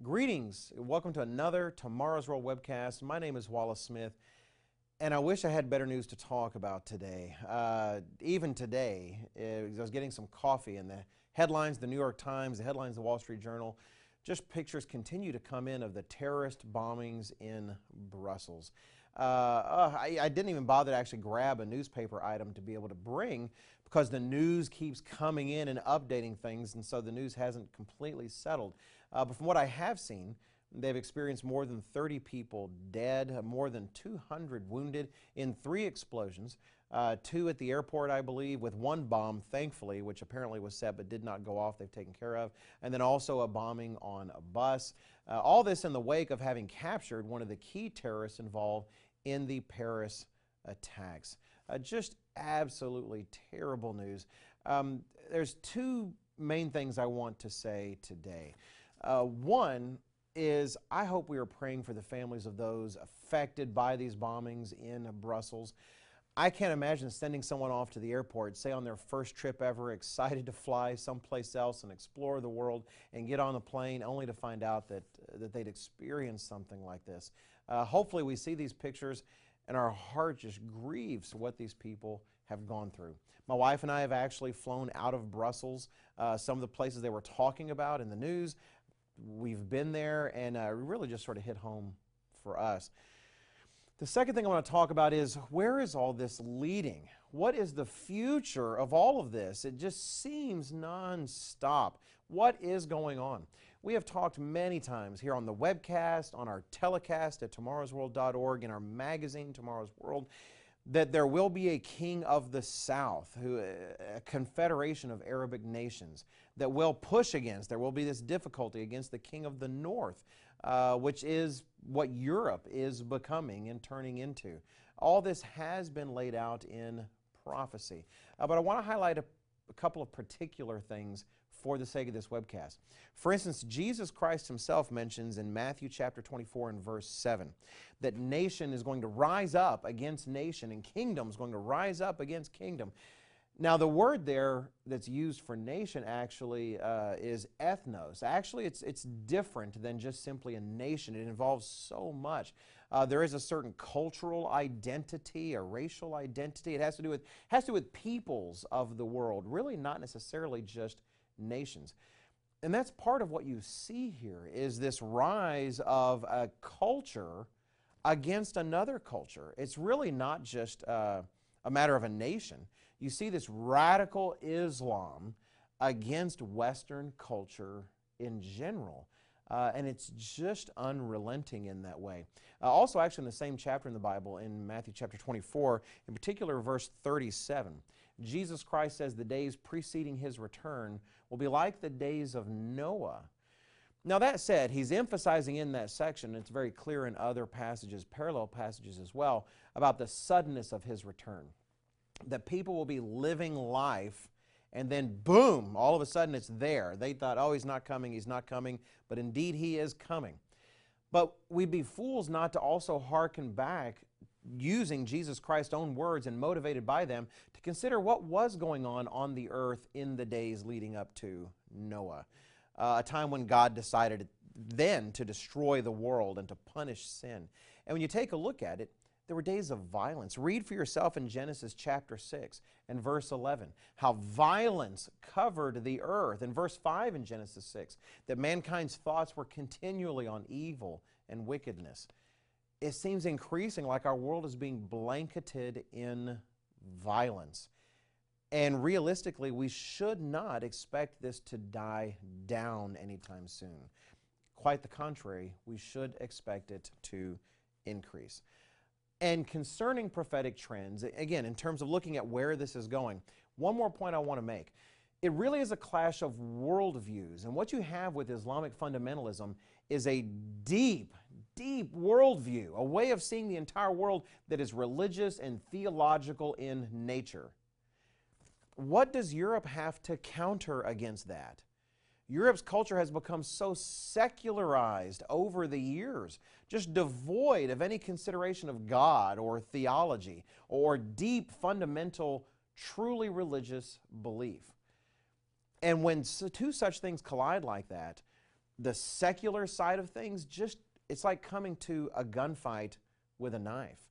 Greetings. Welcome to another Tomorrow's World webcast. My name is Wallace Smith, and I wish I had better news to talk about today. Uh, even today, uh, I was getting some coffee, and the headlines, the New York Times, the headlines, the Wall Street Journal, just pictures continue to come in of the terrorist bombings in Brussels. Uh, uh, I, I, didn't even bother to actually grab a newspaper item to be able to bring because the news keeps coming in and updating things, and so the news hasn't completely settled. Uh, but from what I have seen, they've experienced more than 30 people dead, uh, more than 200 wounded in three explosions. Uh, two at the airport, I believe, with one bomb, thankfully, which apparently was set but did not go off, they've taken care of. And then also a bombing on a bus. Uh, all this in the wake of having captured one of the key terrorists involved in the Paris attacks. Uh, just absolutely terrible news. Um, there's two main things I want to say today. Uh, one is I hope we are praying for the families of those affected by these bombings in Brussels. I can't imagine sending someone off to the airport, say on their first trip ever, excited to fly someplace else and explore the world and get on the plane only to find out that, that they'd experienced something like this. Uh, hopefully, we see these pictures and our heart just grieves what these people have gone through. My wife and I have actually flown out of Brussels. Uh, some of the places they were talking about in the news, we've been there and uh, really just sort of hit home for us. The second thing I want to talk about is where is all this leading? What is the future of all of this? It just seems nonstop. What is going on? We have talked many times here on the webcast, on our telecast at tomorrowsworld.org, in our magazine, Tomorrow's World, that there will be a king of the south, who, a confederation of Arabic nations that will push against, there will be this difficulty against the king of the north, uh, which is what Europe is becoming and turning into. All this has been laid out in prophecy. Uh, but I want to highlight a, a couple of particular things for the sake of this webcast. For instance, Jesus Christ himself mentions in Matthew chapter 24 and verse 7 that nation is going to rise up against nation and kingdom is going to rise up against kingdom. Now, the word there that's used for nation actually uh, is ethnos. Actually, it's, it's different than just simply a nation, it involves so much. Uh, there is a certain cultural identity, a racial identity. It has to do with has to do with peoples of the world, really not necessarily just nations. And that's part of what you see here is this rise of a culture against another culture. It's really not just uh, a matter of a nation. You see this radical Islam against Western culture in general. Uh, and it's just unrelenting in that way. Uh, also, actually, in the same chapter in the Bible, in Matthew chapter 24, in particular, verse 37, Jesus Christ says the days preceding his return will be like the days of Noah. Now, that said, he's emphasizing in that section, it's very clear in other passages, parallel passages as well, about the suddenness of his return. That people will be living life and then boom, all of a sudden it's there. They thought, oh, he's not coming, he's not coming, but indeed he is coming. But we'd be fools not to also hearken back using Jesus Christ's own words and motivated by them to consider what was going on on the earth in the days leading up to Noah. Uh, a time when God decided then to destroy the world and to punish sin. And when you take a look at it, there were days of violence. Read for yourself in Genesis chapter 6 and verse 11 how violence covered the earth. In verse 5 in Genesis 6, that mankind's thoughts were continually on evil and wickedness it seems increasing like our world is being blanketed in violence. And realistically, we should not expect this to die down anytime soon. Quite the contrary, we should expect it to increase. And concerning prophetic trends, again, in terms of looking at where this is going, one more point I want to make. It really is a clash of worldviews. And what you have with Islamic fundamentalism is a deep, deep worldview, a way of seeing the entire world that is religious and theological in nature. What does Europe have to counter against that? Europe's culture has become so secularized over the years, just devoid of any consideration of God or theology or deep, fundamental, truly religious belief. And when two such things collide like that, the secular side of things just it's like coming to a gunfight with a knife.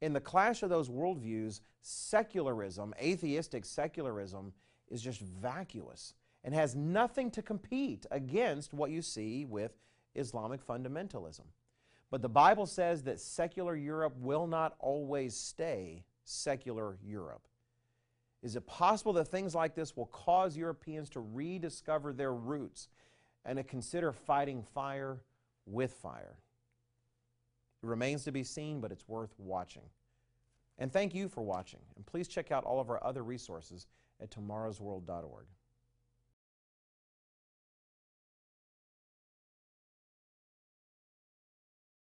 In the clash of those worldviews, secularism, atheistic secularism, is just vacuous and has nothing to compete against what you see with Islamic fundamentalism. But the Bible says that secular Europe will not always stay secular Europe. Is it possible that things like this will cause Europeans to rediscover their roots and to consider fighting fire with fire? It remains to be seen, but it's worth watching. And thank you for watching. And please check out all of our other resources at tomorrowsworld.org.